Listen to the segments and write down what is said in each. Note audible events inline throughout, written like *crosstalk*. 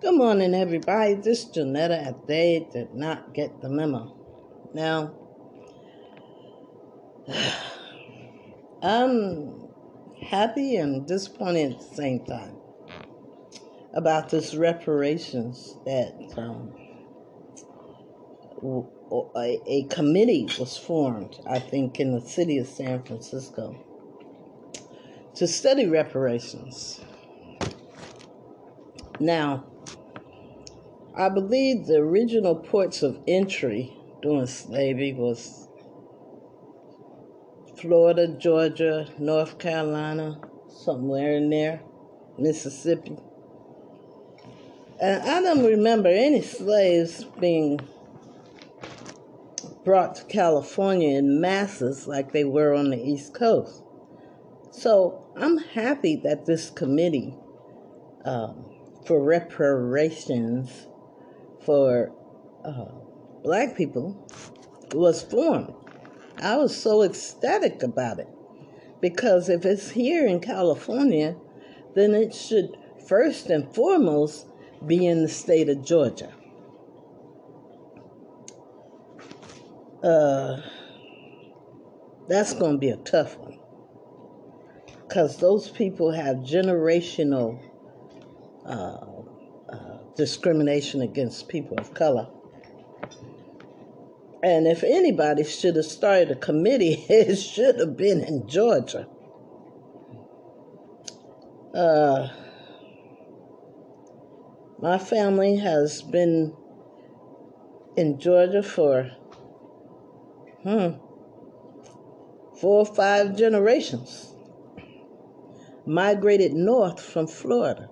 Good morning, everybody. This is Janetta at They Did Not Get the Memo. Now, *sighs* I'm happy and disappointed at the same time about this reparations that um, a, a committee was formed, I think, in the city of San Francisco to study reparations. Now, I believe the original ports of entry during slavery was Florida, Georgia, North Carolina, somewhere in there, Mississippi. And I don't remember any slaves being brought to California in masses like they were on the East Coast. So I'm happy that this committee um, for reparations for uh, black people was formed. I was so ecstatic about it because if it's here in California, then it should first and foremost be in the state of Georgia. Uh, that's going to be a tough one because those people have generational uh, discrimination against people of color. And if anybody should have started a committee, *laughs* it should have been in Georgia. Uh, my family has been in Georgia for hmm, four or five generations. Migrated north from Florida.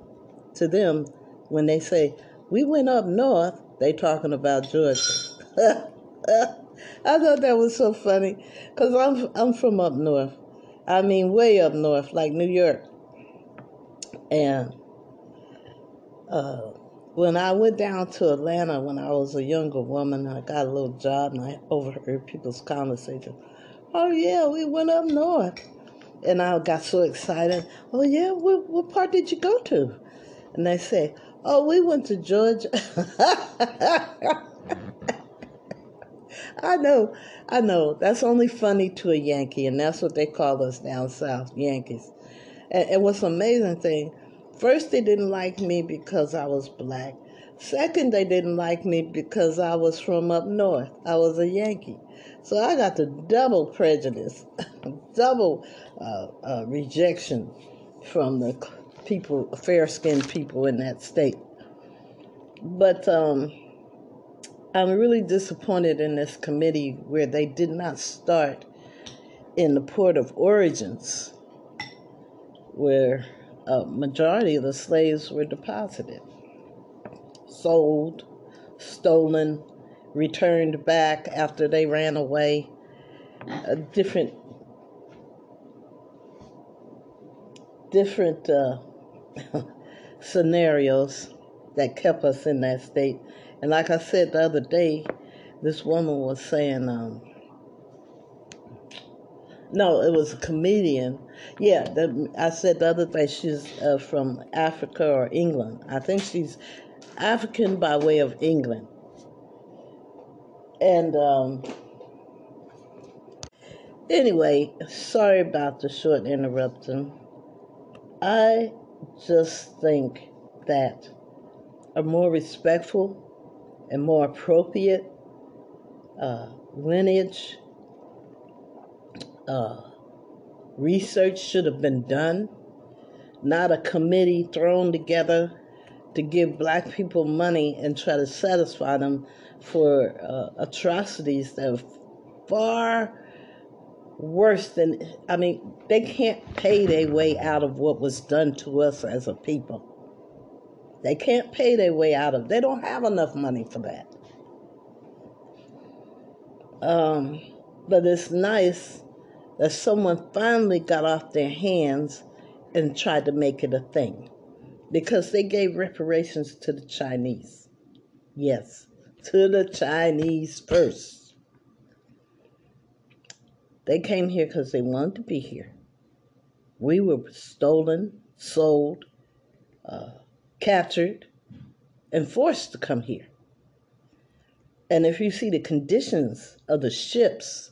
To them, when they say we went up north, they talking about Georgia. *laughs* I thought that was so funny because I'm I'm from up north. I mean, way up north, like New York. And uh, when I went down to Atlanta when I was a younger woman, I got a little job and I overheard people's conversation. Oh yeah, we went up north, and I got so excited. Oh yeah, what, what part did you go to? And they say, Oh, we went to Georgia. *laughs* I know, I know. That's only funny to a Yankee, and that's what they call us down south, Yankees. And, and what's amazing thing, first they didn't like me because I was black. Second, they didn't like me because I was from up north. I was a Yankee. So I got the double prejudice, *laughs* double uh, uh, rejection from the people, fair skinned people in that state. But um, I'm really disappointed in this committee where they did not start in the port of origins, where a majority of the slaves were deposited, sold, stolen, returned back after they ran away. A different different uh, scenarios that kept us in that state. And like I said the other day, this woman was saying, um, no, it was a comedian. Yeah, the, I said the other day she's uh, from Africa or England. I think she's African by way of England. And um, anyway, sorry about the short interruption. I just think that a more respectful and more appropriate uh, lineage uh, research should have been done, not a committee thrown together to give black people money and try to satisfy them for uh, atrocities that are far worse than, I mean, they can't pay their way out of what was done to us as a people. They can't pay their way out of. They don't have enough money for that. Um, but it's nice that someone finally got off their hands and tried to make it a thing, because they gave reparations to the Chinese. Yes, to the Chinese first. They came here because they wanted to be here. We were stolen, sold, uh, captured, and forced to come here. And if you see the conditions of the ships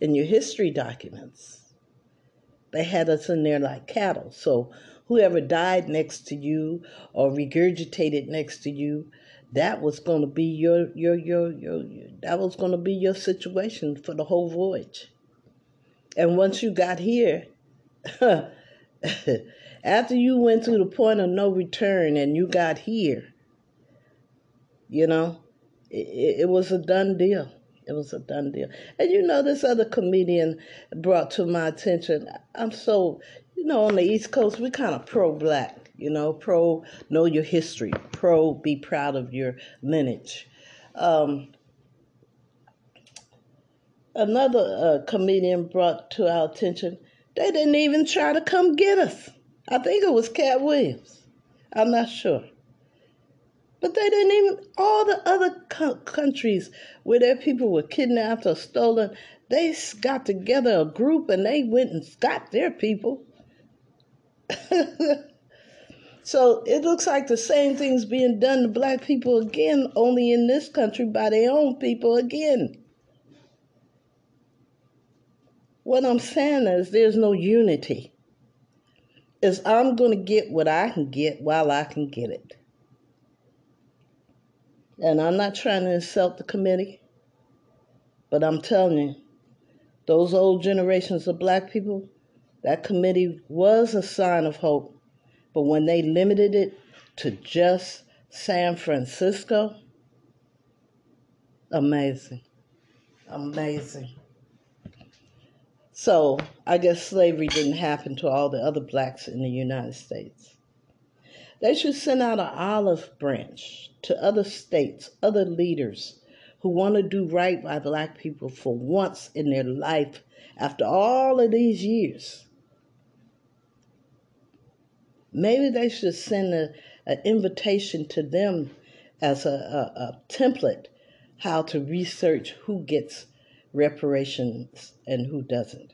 in your history documents, they had us in there like cattle. So whoever died next to you or regurgitated next to you, that was going to be your, your your your your that was going to be your situation for the whole voyage. And once you got here, *laughs* after you went to the point of no return and you got here, you know, it, it was a done deal. It was a done deal. And you know, this other comedian brought to my attention. I'm so, you know, on the East Coast, we kind of pro black, you know, pro know your history, pro be proud of your lineage. Um, another uh, comedian brought to our attention they didn't even try to come get us. I think it was Katt Williams. I'm not sure. But they didn't even, all the other co- countries where their people were kidnapped or stolen, they got together a group and they went and got their people. *laughs* so it looks like the same thing's being done to black people again, only in this country by their own people again. What I'm saying is there's no unity. Is I'm going to get what I can get while I can get it. And I'm not trying to insult the committee, but I'm telling you, those old generations of black people, that committee was a sign of hope. But when they limited it to just San Francisco, amazing. Amazing. So I guess slavery didn't happen to all the other blacks in the United States. They should send out an olive branch to other states, other leaders who want to do right by black people for once in their life after all of these years. Maybe they should send an invitation to them as a, a, a template how to research who gets reparations and who doesn't.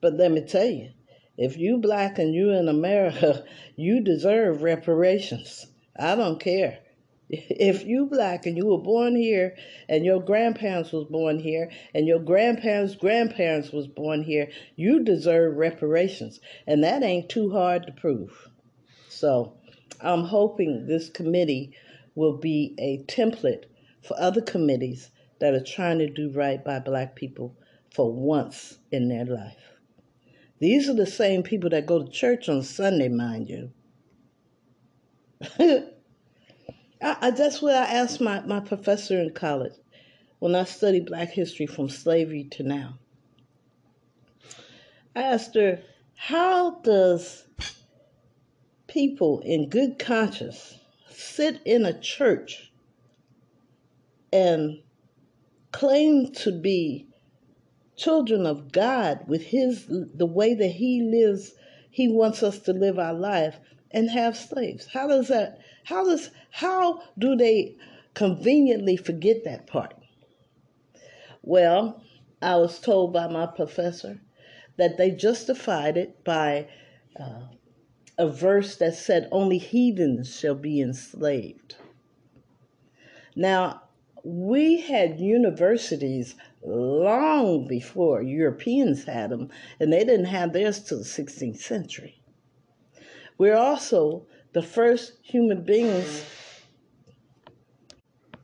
But let me tell you, if you black and you in America, *laughs* you deserve reparations. I don't care. *laughs* If you black and you were born here and your grandparents was born here and your grandparents' grandparents was born here, you deserve reparations. And that ain't too hard to prove. So I'm hoping this committee will be a template for other committees that are trying to do right by black people for once in their life. These are the same people that go to church on Sunday, mind you. *laughs* I, I, that's what I asked my, my professor in college when I studied black history from slavery to now. I asked her, how does people in good conscience sit in a church and claim to be children of God with his the way that he lives he wants us to live our life and have slaves. How does that how does how do they conveniently forget that part? Well i was told by my professor that they justified it by uh, a verse that said only heathens shall be enslaved. Now we had universities long before Europeans had them, and they didn't have theirs till the 16th century. We're also the first human beings.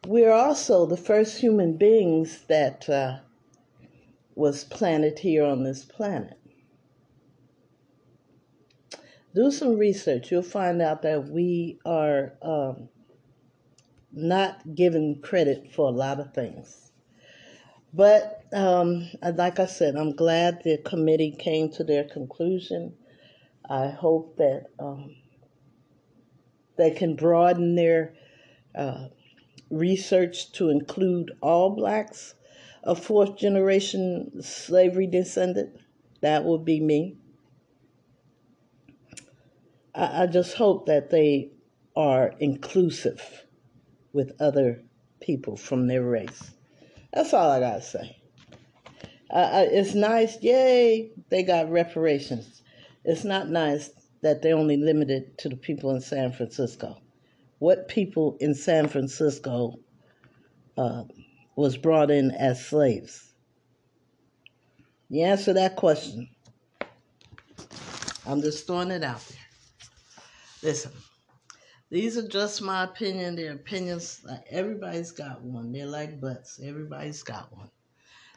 We're also the first human beings that uh, was planted here on this planet. Do some research. You'll find out that we are um, not given credit for a lot of things. But um, like I said, I'm glad the committee came to their conclusion. I hope that um, they can broaden their uh, research to include all blacks, a fourth generation slavery descendant. That would be me. I, I just hope that they are inclusive with other people from their race. That's all I gotta say. Uh, it's nice, yay, they got reparations. It's not nice that they're only limited to the people in San Francisco. what people in San Francisco uh, was brought in as slaves? You answer that question. I'm just throwing it out there. Listen, these are just my opinion. They're opinions. Everybody's got one. They're like butts. Everybody's got one.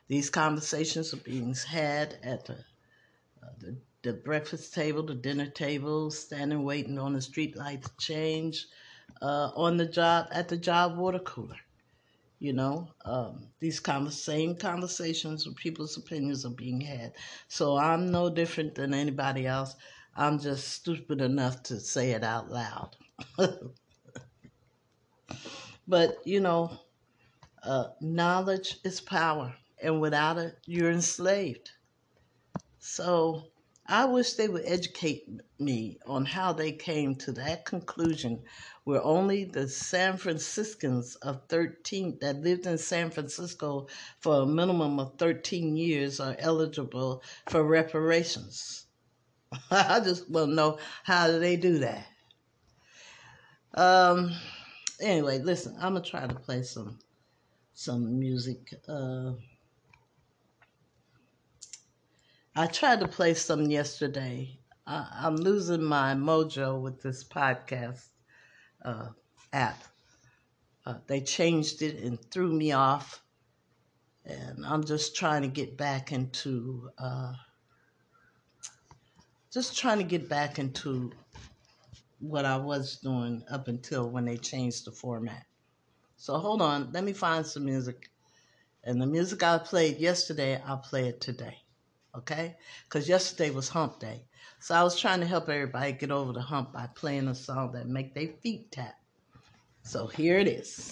These conversations are being had at the, uh, the, the breakfast table, the dinner table, standing waiting on the street light to change, uh, on the job, at the job water cooler. You know, um, these same conversations with people's opinions are being had. So I'm no different than anybody else. I'm just stupid enough to say it out loud. But, you know, uh, knowledge is power, and without it, you're enslaved. So I wish they would educate me on how they came to that conclusion where only the San Franciscans of 13 that lived in San Francisco for a minimum of 13 years are eligible for reparations. *laughs* I just want to know how do they do that. Um. Anyway, listen, I'm gonna try to play some some music. Uh, I tried to play some yesterday. I, I'm losing my mojo with this podcast uh, app. Uh, they changed it and threw me off. And I'm just trying to get back into, uh, just trying to get back into what I was doing up until when they changed the format. So hold on, let me find some music. And the music I played yesterday, I'll play it today. Okay? Because yesterday was hump day. So I was trying to help everybody get over the hump by playing a song that make their feet tap. So here it is.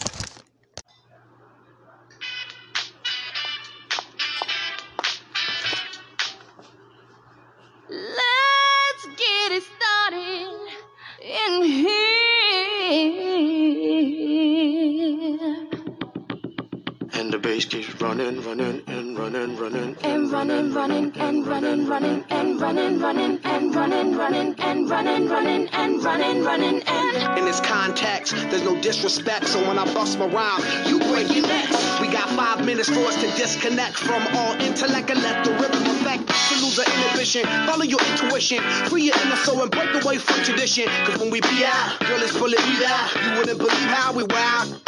Running, running, and running, running, and running, running, and running, running, and running, running, and running, running, and running, running, and running, running, and. In this context, there's no disrespect, so when I bust my rhyme, you break your necks. We got five minutes for us to disconnect from all intellect and let the rhythm affect. To lose the inhibition, follow your intuition, free your inner soul and break away from tradition. Cause when we be out, girl, it's bullet me out. You wouldn't believe how we wild.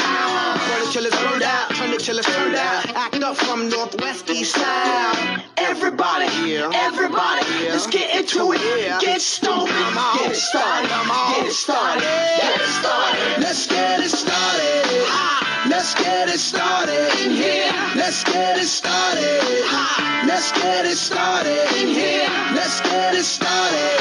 Burn it till it's burned out, turn it till it's turned out. Act up from northwest east side. Everybody, everybody, let's get into it. Get stoned, get it started, get it started, get it started. Let's get it started. Let's get it started in here. Let's get it started. Let's get it started in here. Let's get it started.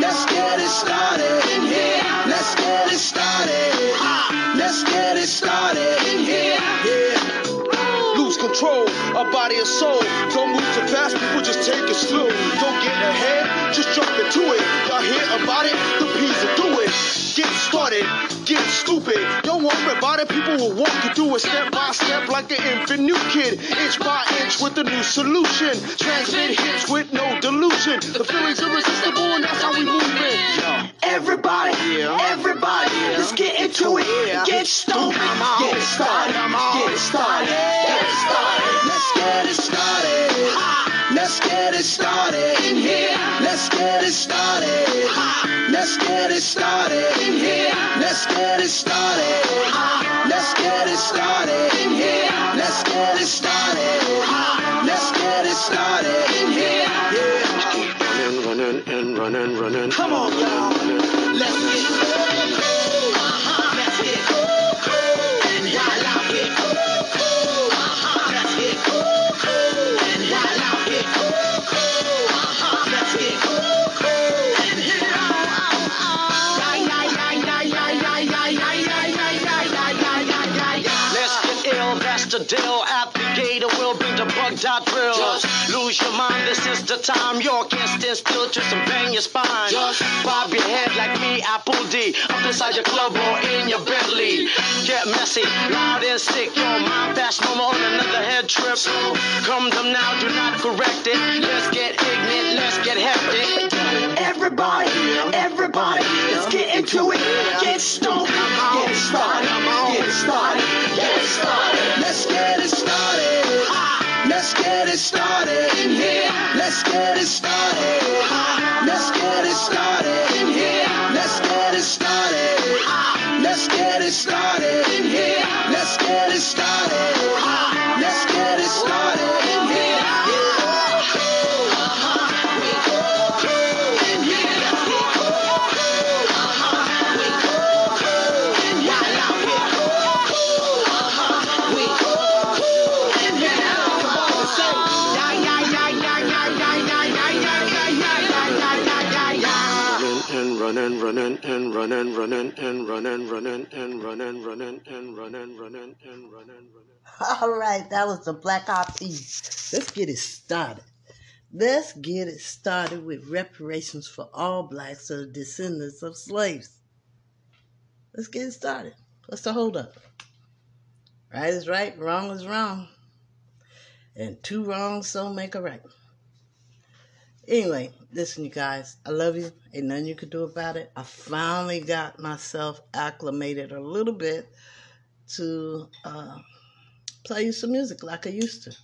Let's get it started in here. Let's get it started. Let's get it started in here. Yeah. Lose control of body and soul. Don't move too fast, people just take it slow. Don't get ahead, just jump into it. Y'all hear about it? The started, get stupid. Don't worry about it, people will walk you through it step by step like an infant new kid. Inch by inch with a new solution. Transmit hits with no delusion. The feeling's irresistible and that's how we move it. Everybody, everybody, let's get into it. Get stoned, get started, get started, get started. Let's get it started. Let's get it started in here. Let's get it started. Let's get it started in here. Let's get it started. Let's get it started in here. Let's get it started. Let's get it started in here. Yeah. running, running, and running, running. Come on, y'all. Let's get cool. The deal. At the gate, we'll bring the bug dot drill. Just lose your mind, this is the time. You can't stand still, twist and bang your spine. Just bob your head like me, Apple D. Up inside your club or in your Bentley. Get messy, loud and sick. Your mind fast mama on another head trip. So come them now, do not correct it. Let's get ignorant, let's get hectic. Everybody, everybody, let's get into it. Get stoned, get started, get started, get started. Let's get it started in here. Let's get it started. Running running, and running, running and running, running and running, running and running, running. *laughs* All right, that was the Black Eyed Peas. Let's get it started. Let's get it started with reparations for all blacks or descendants of slaves. Let's get it started. What's the holdup? Right is right, wrong is wrong. And two wrongs don't make a right. Anyway, listen, you guys, I love you. Ain't nothing you can do about it. I finally got myself acclimated a little bit to uh, play you some music like I used to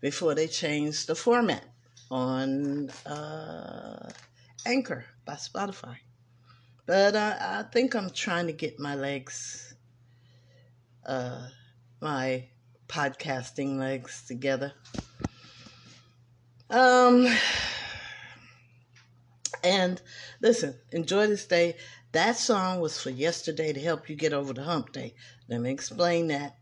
before they changed the format on uh, Anchor by Spotify. But uh, I think I'm trying to get my legs, uh, my podcasting legs together. Um, and listen, enjoy this day. That song was for yesterday to help you get over the hump day. Let me explain that.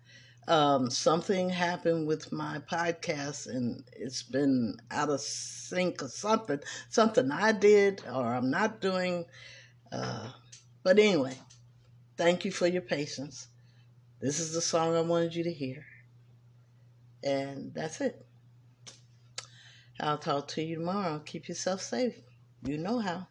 Um, something happened with my podcast and it's been out of sync or something. Something I did or I'm not doing. Uh, but anyway, thank you for your patience. This is the song I wanted you to hear. And that's it. I'll talk to you tomorrow. Keep yourself safe. You know how.